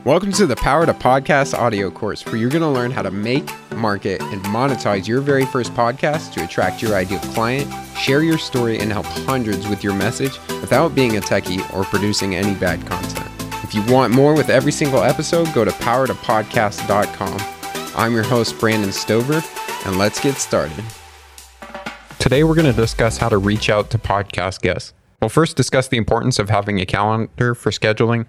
Welcome to the Power to Podcast audio course, where you're going to learn how to make, market, and monetize your very first podcast to attract your ideal client, share your story, and help hundreds with your message without being a techie or producing any bad content. If you want more with every single episode, go to powertopodcast.com. I'm your host, Brandon Stover, and let's get started. Today, we're going to discuss how to reach out to podcast guests. We'll first discuss the importance of having a calendar for scheduling.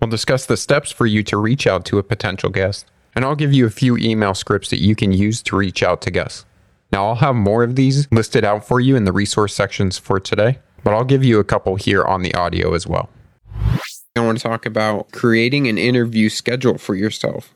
We'll discuss the steps for you to reach out to a potential guest. And I'll give you a few email scripts that you can use to reach out to guests. Now, I'll have more of these listed out for you in the resource sections for today, but I'll give you a couple here on the audio as well. I want to talk about creating an interview schedule for yourself.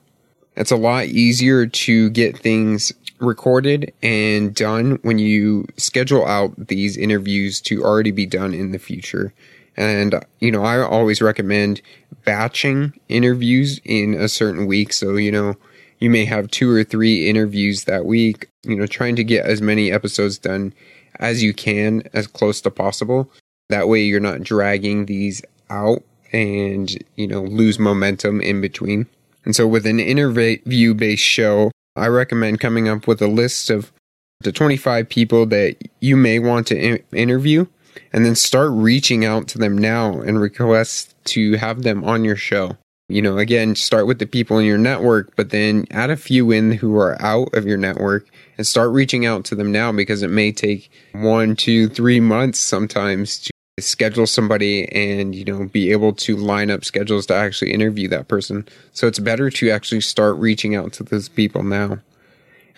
It's a lot easier to get things recorded and done when you schedule out these interviews to already be done in the future. And, you know, I always recommend batching interviews in a certain week. So, you know, you may have two or three interviews that week, you know, trying to get as many episodes done as you can, as close to possible. That way you're not dragging these out and, you know, lose momentum in between. And so with an interview based show, I recommend coming up with a list of the 25 people that you may want to interview and then start reaching out to them now and request to have them on your show. You know, again, start with the people in your network, but then add a few in who are out of your network and start reaching out to them now because it may take one, two, three months sometimes to schedule somebody and, you know, be able to line up schedules to actually interview that person. So it's better to actually start reaching out to those people now.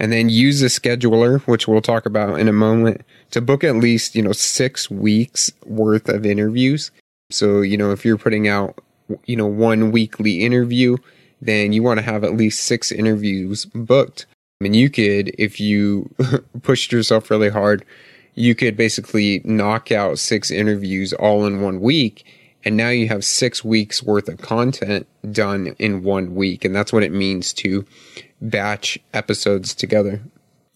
And then use a scheduler, which we'll talk about in a moment, to book at least, you know, six weeks worth of interviews. So, you know, if you're putting out, you know, one weekly interview, then you want to have at least six interviews booked. I mean, you could, if you pushed yourself really hard, you could basically knock out six interviews all in one week. And now you have six weeks worth of content done in one week. And that's what it means to batch episodes together.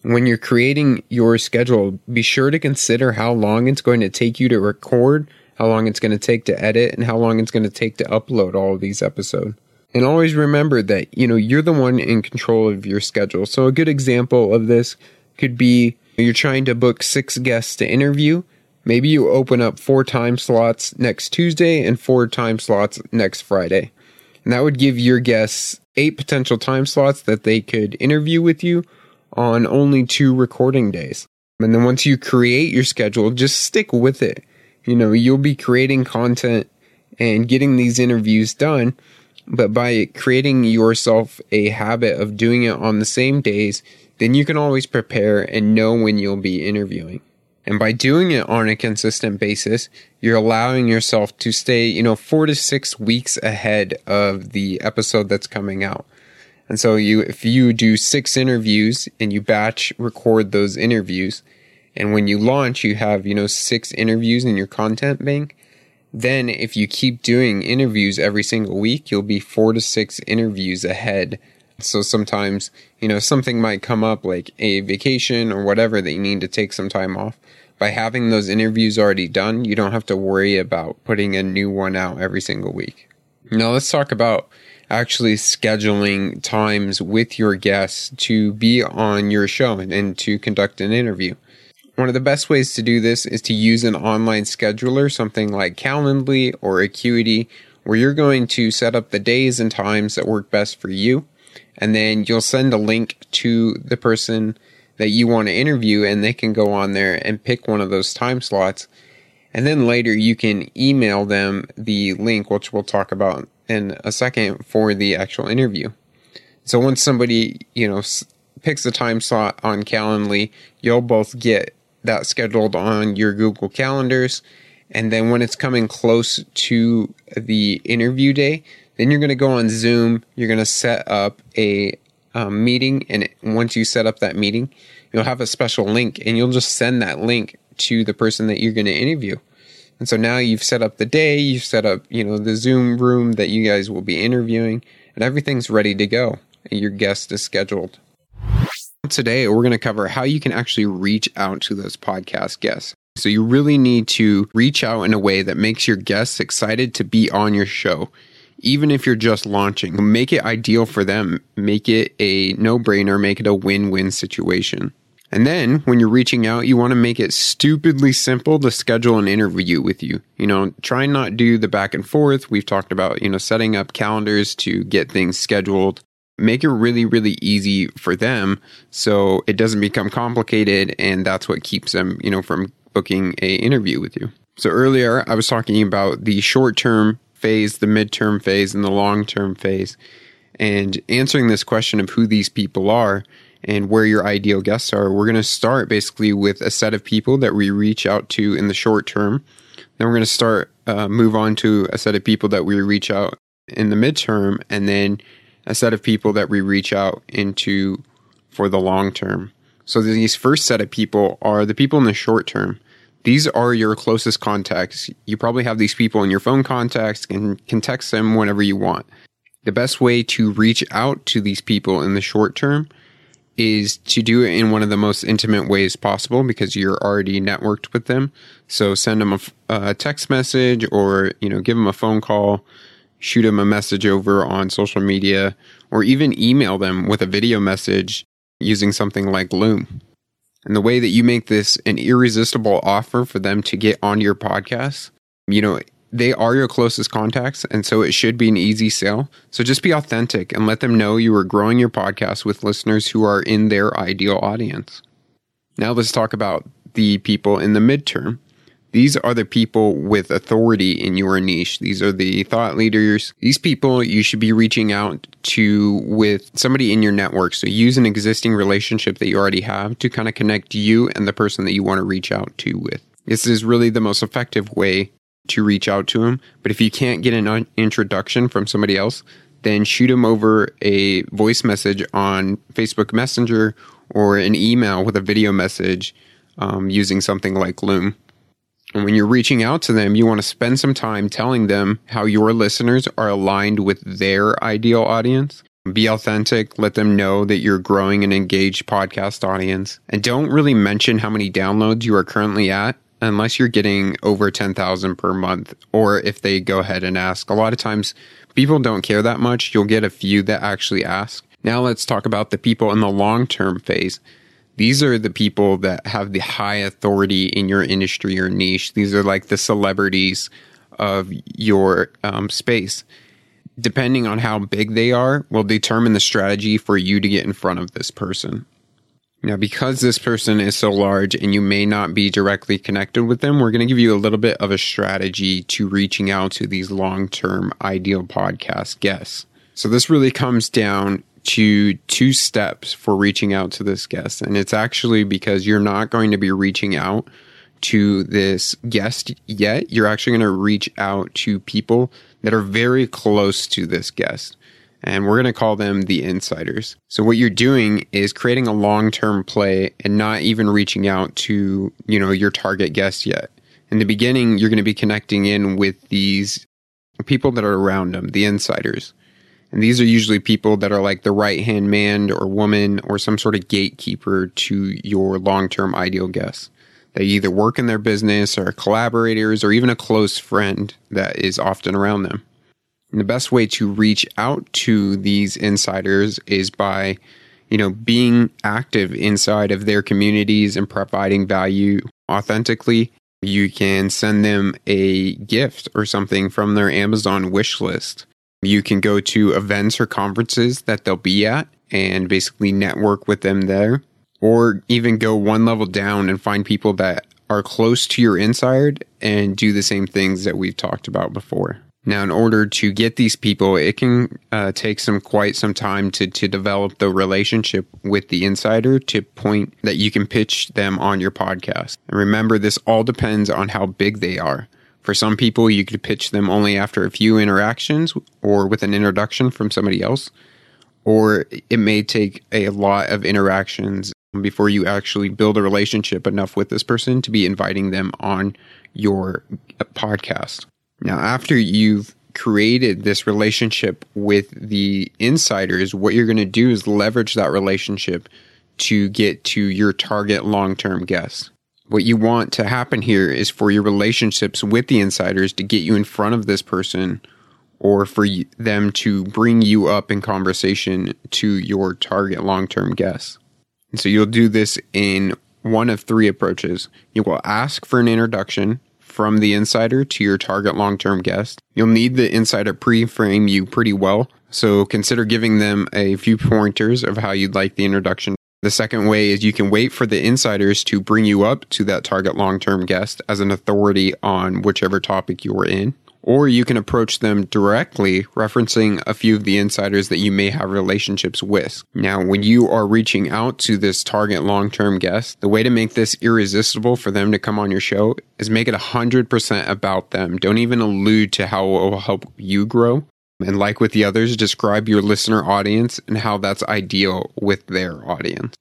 When you're creating your schedule, be sure to consider how long it's going to take you to record, how long it's going to take to edit, and how long it's going to take to upload all of these episodes. And always remember that, you know, you're the one in control of your schedule. So a good example of this could be you're trying to book six guests to interview. Maybe you open up four time slots next Tuesday and four time slots next Friday. And that would give your guests eight potential time slots that they could interview with you on only two recording days. And then once you create your schedule, just stick with it. You know, you'll be creating content and getting these interviews done. But by creating yourself a habit of doing it on the same days, then you can always prepare and know when you'll be interviewing. And by doing it on a consistent basis, you're allowing yourself to stay, you know, four to six weeks ahead of the episode that's coming out. And so you, if you do six interviews and you batch record those interviews, and when you launch, you have, you know, six interviews in your content bank. Then if you keep doing interviews every single week, you'll be four to six interviews ahead. So sometimes, you know, something might come up like a vacation or whatever that you need to take some time off by having those interviews already done, you don't have to worry about putting a new one out every single week. Now let's talk about actually scheduling times with your guests to be on your show and to conduct an interview. One of the best ways to do this is to use an online scheduler, something like Calendly or Acuity, where you're going to set up the days and times that work best for you. And then you'll send a link to the person that you want to interview and they can go on there and pick one of those time slots. And then later you can email them the link, which we'll talk about in a second for the actual interview. So once somebody, you know, picks a time slot on Calendly, you'll both get that scheduled on your Google calendars. And then when it's coming close to the interview day, then you're going to go on Zoom. You're going to set up a um, meeting. And once you set up that meeting, you'll have a special link and you'll just send that link to the person that you're going to interview. And so now you've set up the day, you've set up, you know, the Zoom room that you guys will be interviewing, and everything's ready to go. And your guest is scheduled. Today, we're going to cover how you can actually reach out to those podcast guests. So, you really need to reach out in a way that makes your guests excited to be on your show. Even if you're just launching. Make it ideal for them, make it a no brainer, make it a win win situation. And then when you're reaching out, you want to make it stupidly simple to schedule an interview with you. You know, try not do the back and forth. We've talked about, you know, setting up calendars to get things scheduled. Make it really, really easy for them so it doesn't become complicated and that's what keeps them, you know, from booking a interview with you. So earlier I was talking about the short term phase, the midterm phase, and the long term phase. And answering this question of who these people are and where your ideal guests are, we're going to start basically with a set of people that we reach out to in the short term. Then we're going to start, uh, move on to a set of people that we reach out in the midterm, and then a set of people that we reach out into for the long term. So these first set of people are the people in the short term. These are your closest contacts. You probably have these people in your phone contacts and can text them whenever you want. The best way to reach out to these people in the short term is to do it in one of the most intimate ways possible because you're already networked with them. So send them a, a, uh, text message or, you know, give them a phone call, shoot them a message over on social media, or even email them with a video message using something like Loom. And the way that you make this an irresistible offer for them to get on your podcast, you know, they are your closest contacts, and so it should be an easy sale. So just be authentic and let them know you are growing your podcast with listeners who are in their ideal audience. Now let's talk about the people in the midterm. These are the people with authority in your niche. These are the thought leaders. These people you should be reaching out to with somebody in your network. So use an existing relationship that you already have to kind of connect you and the person that you want to reach out to with. This is really the most effective way to reach out to them. But if you can't get an introduction from somebody else, then shoot them over a voice message on Facebook Messenger or an email with a video message um, using something like Loom. And when you're reaching out to them, you want to spend some time telling them how your listeners are aligned with their ideal audience. Be authentic, let them know that you're growing an engaged podcast audience, and don't really mention how many downloads you are currently at unless you're getting over 10,000 per month or if they go ahead and ask. A lot of times people don't care that much. You'll get a few that actually ask. Now let's talk about the people in the long term phase. These are the people that have the high authority in your industry or niche. These are like the celebrities of your um, space. Depending on how big they are, will determine the strategy for you to get in front of this person. Now, because this person is so large and you may not be directly connected with them, we're going to give you a little bit of a strategy to reaching out to these long term ideal podcast guests. So, this really comes down to two steps for reaching out to this guest. And it's actually because you're not going to be reaching out to this guest yet. You're actually going to reach out to people that are very close to this guest and we're going to call them the insiders. So what you're doing is creating a long-term play and not even reaching out to, you know, your target guest yet. In the beginning, you're going to be connecting in with these people that are around them, the insiders. And these are usually people that are like the right hand man or woman or some sort of gatekeeper to your long term ideal guest. They either work in their business or collaborators or even a close friend that is often around them. And the best way to reach out to these insiders is by, you know, being active inside of their communities and providing value authentically. You can send them a gift or something from their Amazon wish list. You can go to events or conferences that they'll be at and basically network with them there, or even go one level down and find people that are close to your inside and do the same things that we've talked about before. Now, in order to get these people, it can uh, take some quite some time to to develop the relationship with the insider to point that you can pitch them on your podcast. And remember, this all depends on how big they are. For some people, you could pitch them only after a few interactions or with an introduction from somebody else, or it may take a lot of interactions before you actually build a relationship enough with this person to be inviting them on your podcast. Now, after you've created this relationship with the insiders, what you're going to do is leverage that relationship to get to your target long term guests. What you want to happen here is for your relationships with the insiders to get you in front of this person or for them to bring you up in conversation to your target long term guests. And so you'll do this in one of three approaches. You will ask for an introduction from the insider to your target long term guest. You'll need the insider pre frame you pretty well. So consider giving them a few pointers of how you'd like the introduction. The second way is you can wait for the insiders to bring you up to that target long term guest as an authority on whichever topic you are in or you can approach them directly, referencing a few of the insiders that you may have relationships with. Now, when you are reaching out to this target long term guest, the way to make this irresistible for them to come on your show is make it 100% about them. Don't even allude to how it will help you grow. And like with the others, describe your listener audience and how that's ideal with their audience.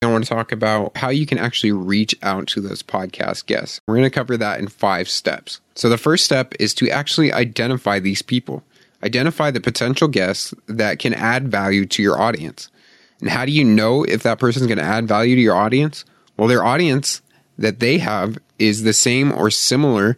I want to talk about how you can actually reach out to those podcast guests. We're going to cover that in five steps. So, the first step is to actually identify these people, identify the potential guests that can add value to your audience. And how do you know if that person is going to add value to your audience? Well, their audience that they have is the same or similar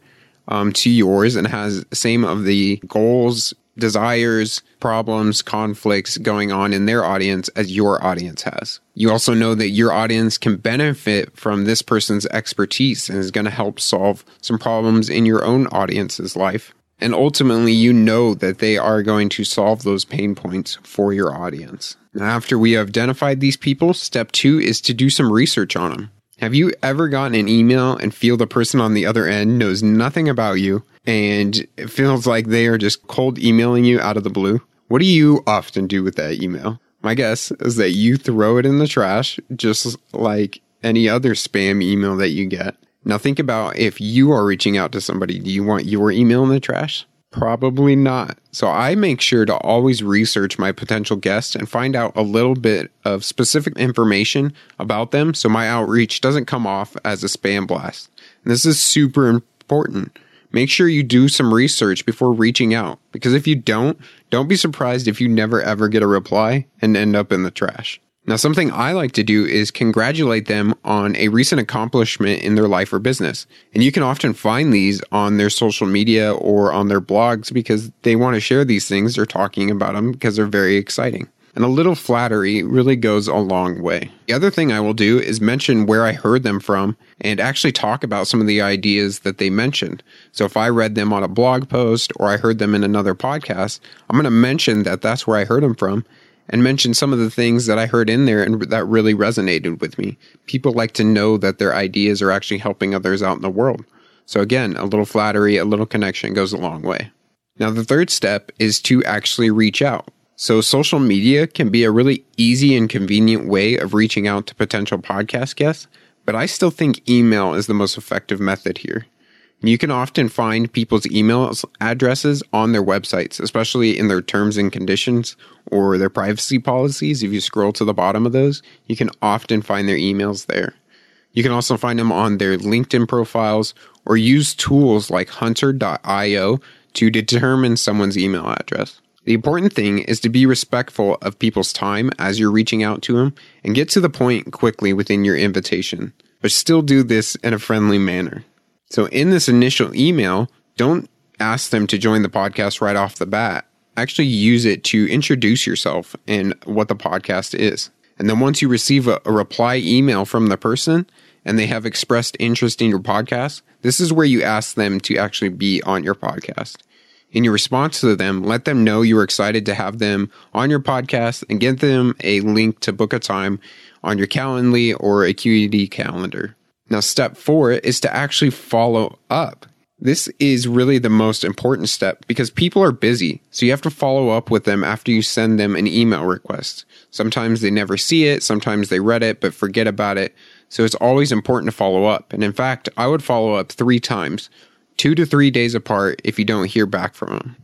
um, to yours and has same of the goals, desires, problems, conflicts going on in their audience as your audience has. You also know that your audience can benefit from this person's expertise and is going to help solve some problems in your own audience's life. And ultimately, you know that they are going to solve those pain points for your audience. Now, after we have identified these people, step two is to do some research on them. Have you ever gotten an email and feel the person on the other end knows nothing about you and it feels like they are just cold emailing you out of the blue? What do you often do with that email? My guess is that you throw it in the trash just like any other spam email that you get. Now think about if you are reaching out to somebody, do you want your email in the trash? Probably not. So I make sure to always research my potential guests and find out a little bit of specific information about them so my outreach doesn't come off as a spam blast. And this is super important. Make sure you do some research before reaching out because if you don't, don't be surprised if you never ever get a reply and end up in the trash. Now, something I like to do is congratulate them on a recent accomplishment in their life or business. And you can often find these on their social media or on their blogs because they want to share these things. They're talking about them because they're very exciting. And a little flattery really goes a long way. The other thing I will do is mention where I heard them from and actually talk about some of the ideas that they mentioned. So if I read them on a blog post or I heard them in another podcast, I'm going to mention that that's where I heard them from and mention some of the things that I heard in there and that really resonated with me. People like to know that their ideas are actually helping others out in the world. So again, a little flattery, a little connection goes a long way. Now, the third step is to actually reach out. So social media can be a really easy and convenient way of reaching out to potential podcast guests, but I still think email is the most effective method here. You can often find people's email addresses on their websites, especially in their terms and conditions or their privacy policies. If you scroll to the bottom of those, you can often find their emails there. You can also find them on their LinkedIn profiles or use tools like hunter.io to determine someone's email address. The important thing is to be respectful of people's time as you're reaching out to them and get to the point quickly within your invitation, but still do this in a friendly manner. So in this initial email, don't ask them to join the podcast right off the bat. Actually use it to introduce yourself and what the podcast is. And then once you receive a, a, reply email from the person and they have expressed interest in your podcast, this is where you ask them to actually be on your podcast. In your response to them, let them know you're excited to have them on your podcast and get them a link to book a time on your Calendly or Acuity calendar. Now, step four is to actually follow up. This is really the most important step because people are busy. So you have to follow up with them after you send them an email request. Sometimes they never see it. Sometimes they read it, but forget about it. So it's always important to follow up. And in fact, I would follow up three times, two to three days apart if you don't hear back from them.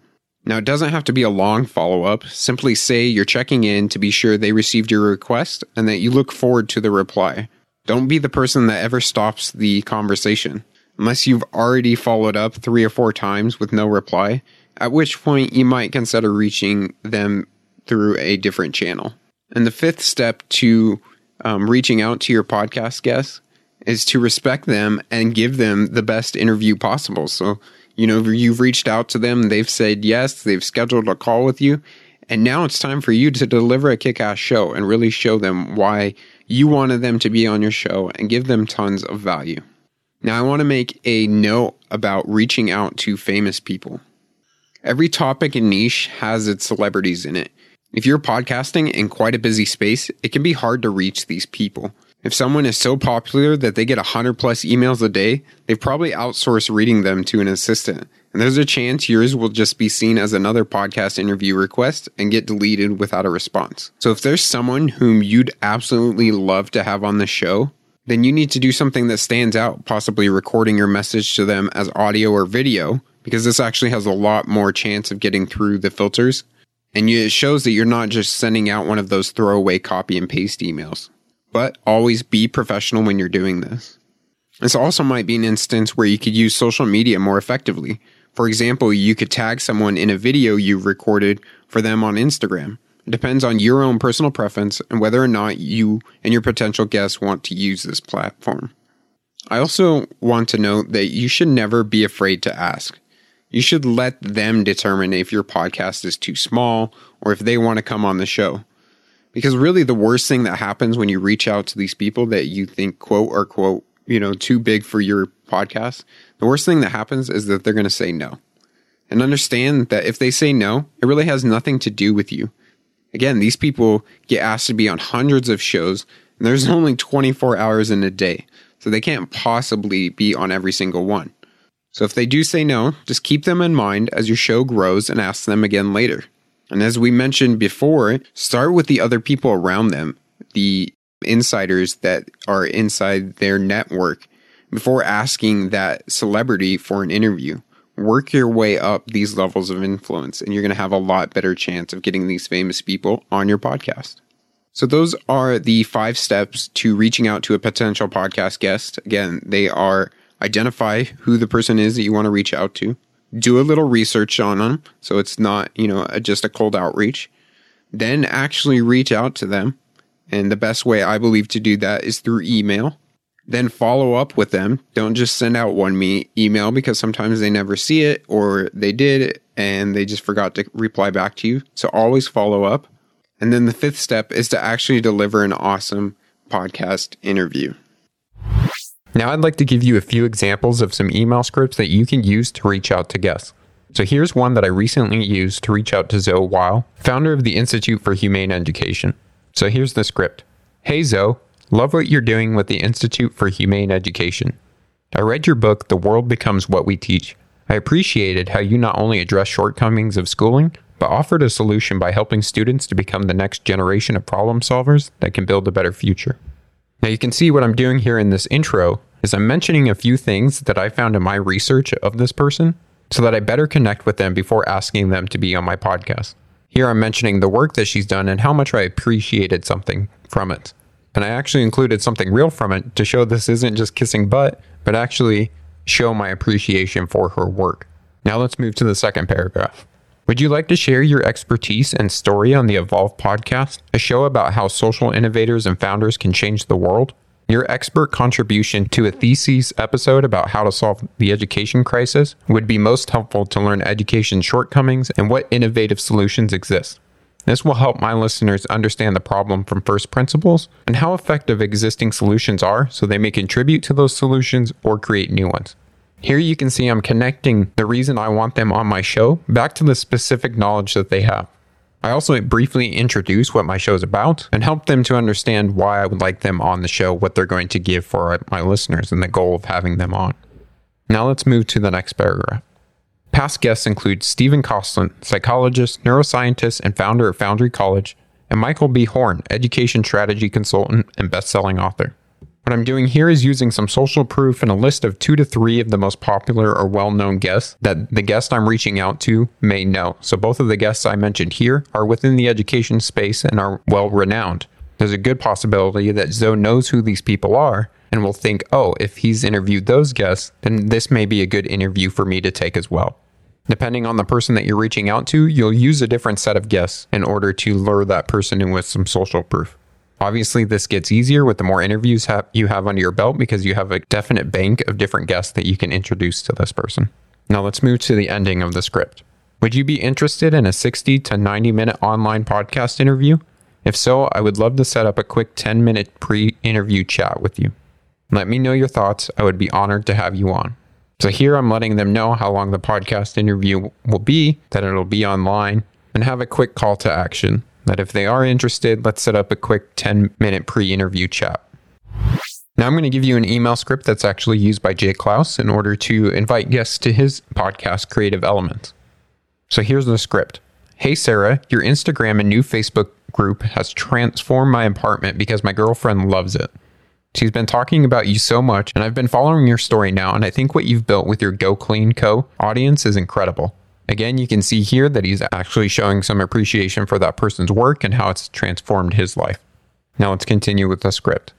Now, it doesn't have to be a long follow up. Simply say you're checking in to be sure they received your request and that you look forward to the reply. Don't be the person that ever stops the conversation. Unless you've already followed up three or four times with no reply, at which point you might consider reaching them through a different channel. And the fifth step to um, reaching out to your podcast guests is to respect them and give them the best interview possible. So You know, you've reached out to them, they've said yes, they've scheduled a call with you, and now it's time for you to deliver a kick ass show and really show them why you wanted them to be on your show and give them tons of value. Now, I want to make a note about reaching out to famous people. Every topic and niche has its celebrities in it. If you're podcasting in quite a busy space, it can be hard to reach these people. If someone is so popular that they get 100 plus emails a day, they've probably outsourced reading them to an assistant. And there's a chance yours will just be seen as another podcast interview request and get deleted without a response. So if there's someone whom you'd absolutely love to have on the show, then you need to do something that stands out, possibly recording your message to them as audio or video, because this actually has a lot more chance of getting through the filters. And it shows that you're not just sending out one of those throwaway copy and paste emails but always be professional when you're doing this. This also might be an instance where you could use social media more effectively. For example, you could tag someone in a video you've recorded for them on Instagram. It depends on your own personal preference and whether or not you and your potential guests want to use this platform. I also want to note that you should never be afraid to ask. You should let them determine if your podcast is too small or if they want to come on the show. Because really, the worst thing that happens when you reach out to these people that you think, quote, or quote, you know, too big for your podcast, the worst thing that happens is that they're going to say no. And understand that if they say no, it really has nothing to do with you. Again, these people get asked to be on hundreds of shows, and there's only 24 hours in a day. So they can't possibly be on every single one. So if they do say no, just keep them in mind as your show grows and ask them again later. And as we mentioned before, start with the other people around them, the insiders that are inside their network before asking that celebrity for an interview. Work your way up these levels of influence, and you're going to have a lot better chance of getting these famous people on your podcast. So, those are the five steps to reaching out to a potential podcast guest. Again, they are identify who the person is that you want to reach out to, do a little research on them so it's not, you know, just a cold outreach. Then actually reach out to them. And the best way I believe to do that is through email. Then follow up with them. Don't just send out one me email because sometimes they never see it or they did and they just forgot to reply back to you. So always follow up. And then the fifth step is to actually deliver an awesome podcast interview. Now, I'd like to give you a few examples of some email scripts that you can use to reach out to guests. So, here's one that I recently used to reach out to Zoe Weil, founder of the Institute for Humane Education. So, here's the script Hey, Zoe, love what you're doing with the Institute for Humane Education. I read your book, The World Becomes What We Teach. I appreciated how you not only address shortcomings of schooling, but offered a solution by helping students to become the next generation of problem solvers that can build a better future. Now you can see what I'm doing here in this intro is I'm mentioning a few things that I found in my research of this person so that I better connect with them before asking them to be on my podcast. Here I'm mentioning the work that she's done and how much I appreciated something from it. And I actually included something real from it to show this isn't just kissing butt, but actually show my appreciation for her work. Now let's move to the second paragraph. Would you like to share your expertise and story on the Evolve podcast, a show about how social innovators and founders can change the world? Your expert contribution to a thesis episode about how to solve the education crisis would be most helpful to learn education shortcomings and what innovative solutions exist. This will help my listeners understand the problem from first principles and how effective existing solutions are so they may contribute to those solutions or create new ones. Here you can see I'm connecting the reason I want them on my show back to the specific knowledge that they have. I also briefly introduce what my show is about and help them to understand why I would like them on the show, what they're going to give for my listeners, and the goal of having them on. Now let's move to the next paragraph. Past guests include Stephen Kosslyn, psychologist, neuroscientist, and founder of Foundry College, and Michael B. Horn, education strategy consultant and best-selling author. What I'm doing here is using some social proof and a list of two to three of the most popular or well known guests that the guest I'm reaching out to may know. So both of the guests I mentioned here are within the education space and are well renowned. There's a good possibility that Zoe knows who these people are and will think, oh, if he's interviewed those guests, then this may be a good interview for me to take as well. Depending on the person that you're reaching out to, you'll use a different set of guests in order to lure that person in with some social proof. Obviously, this gets easier with the more interviews ha- you have under your belt because you have a definite bank of different guests that you can introduce to this person. Now let's move to the ending of the script. Would you be interested in a 60 to 90 minute online podcast interview? If so, I would love to set up a quick 10 minute pre interview chat with you. Let me know your thoughts. I would be honored to have you on. So here I'm letting them know how long the podcast interview will be, that it'll be online, and have a quick call to action. That if they are interested, let's set up a quick 10 minute pre interview chat. Now I'm going to give you an email script that's actually used by Jay Clouse in order to invite guests to his podcast, Creative Elements. So here's the script. Hey Sarah, your Instagram and new Facebook group has transformed my apartment because my girlfriend loves it. She's been talking about you so much, and I've been following your story now, and I think what you've built with your Go Clean Co. audience is incredible. Again, you can see here that he's actually showing some appreciation for that person's work and how it's transformed his life. Now let's continue with the script.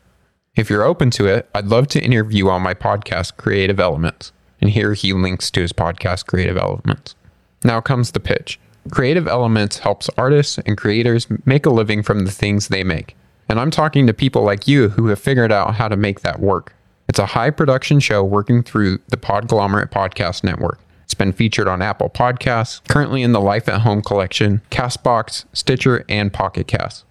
If you're open to it, I'd love to interview on my podcast, Creative Elements. And here he links to his podcast, Creative Elements. Now comes the pitch. Creative Elements helps artists and creators make a living from the things they make. And I'm talking to people like you who have figured out how to make that work. It's a high production show working through the Podglomerate Podcast Network. It's been featured on Apple Podcasts, currently in the Life at Home collection, Castbox, Stitcher, and Pocket Cast.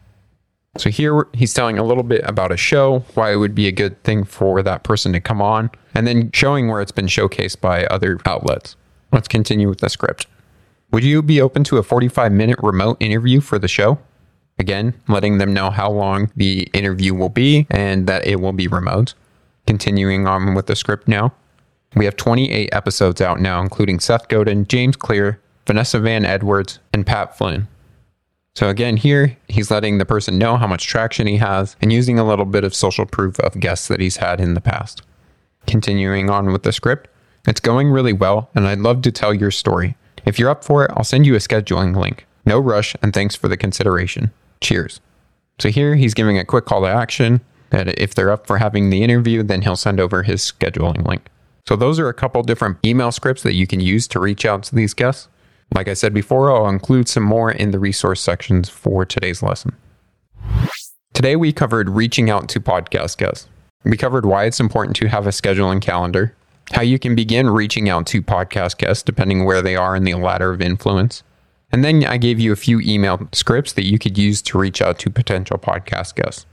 So here he's telling a little bit about a show, why it would be a good thing for that person to come on, and then showing where it's been showcased by other outlets. Let's continue with the script. Would you be open to a 45 minute remote interview for the show? Again, letting them know how long the interview will be and that it will be remote. Continuing on with the script now. We have 28 episodes out now, including Seth Godin, James Clear, Vanessa Van Edwards, and Pat Flynn. So again, here he's letting the person know how much traction he has and using a little bit of social proof of guests that he's had in the past. Continuing on with the script, it's going really well, and I'd love to tell your story. If you're up for it, I'll send you a scheduling link. No rush, and thanks for the consideration. Cheers. So here he's giving a quick call to action that if they're up for having the interview, then he'll send over his scheduling link. So those are a couple different email scripts that you can use to reach out to these guests. Like I said before, I'll include some more in the resource sections for today's lesson. Today we covered reaching out to podcast guests. We covered why it's important to have a scheduling calendar, how you can begin reaching out to podcast guests depending where they are in the ladder of influence, and then I gave you a few email scripts that you could use to reach out to potential podcast guests.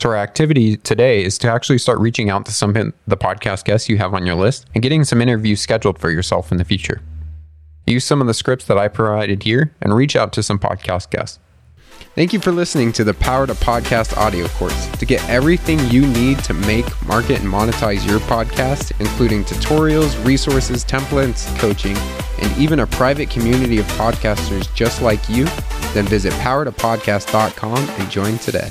So, our activity today is to actually start reaching out to some of the podcast guests you have on your list and getting some interviews scheduled for yourself in the future. Use some of the scripts that I provided here and reach out to some podcast guests. Thank you for listening to the Power to Podcast audio course. To get everything you need to make, market, and monetize your podcast, including tutorials, resources, templates, coaching, and even a private community of podcasters just like you, then visit powertopodcast.com and join today.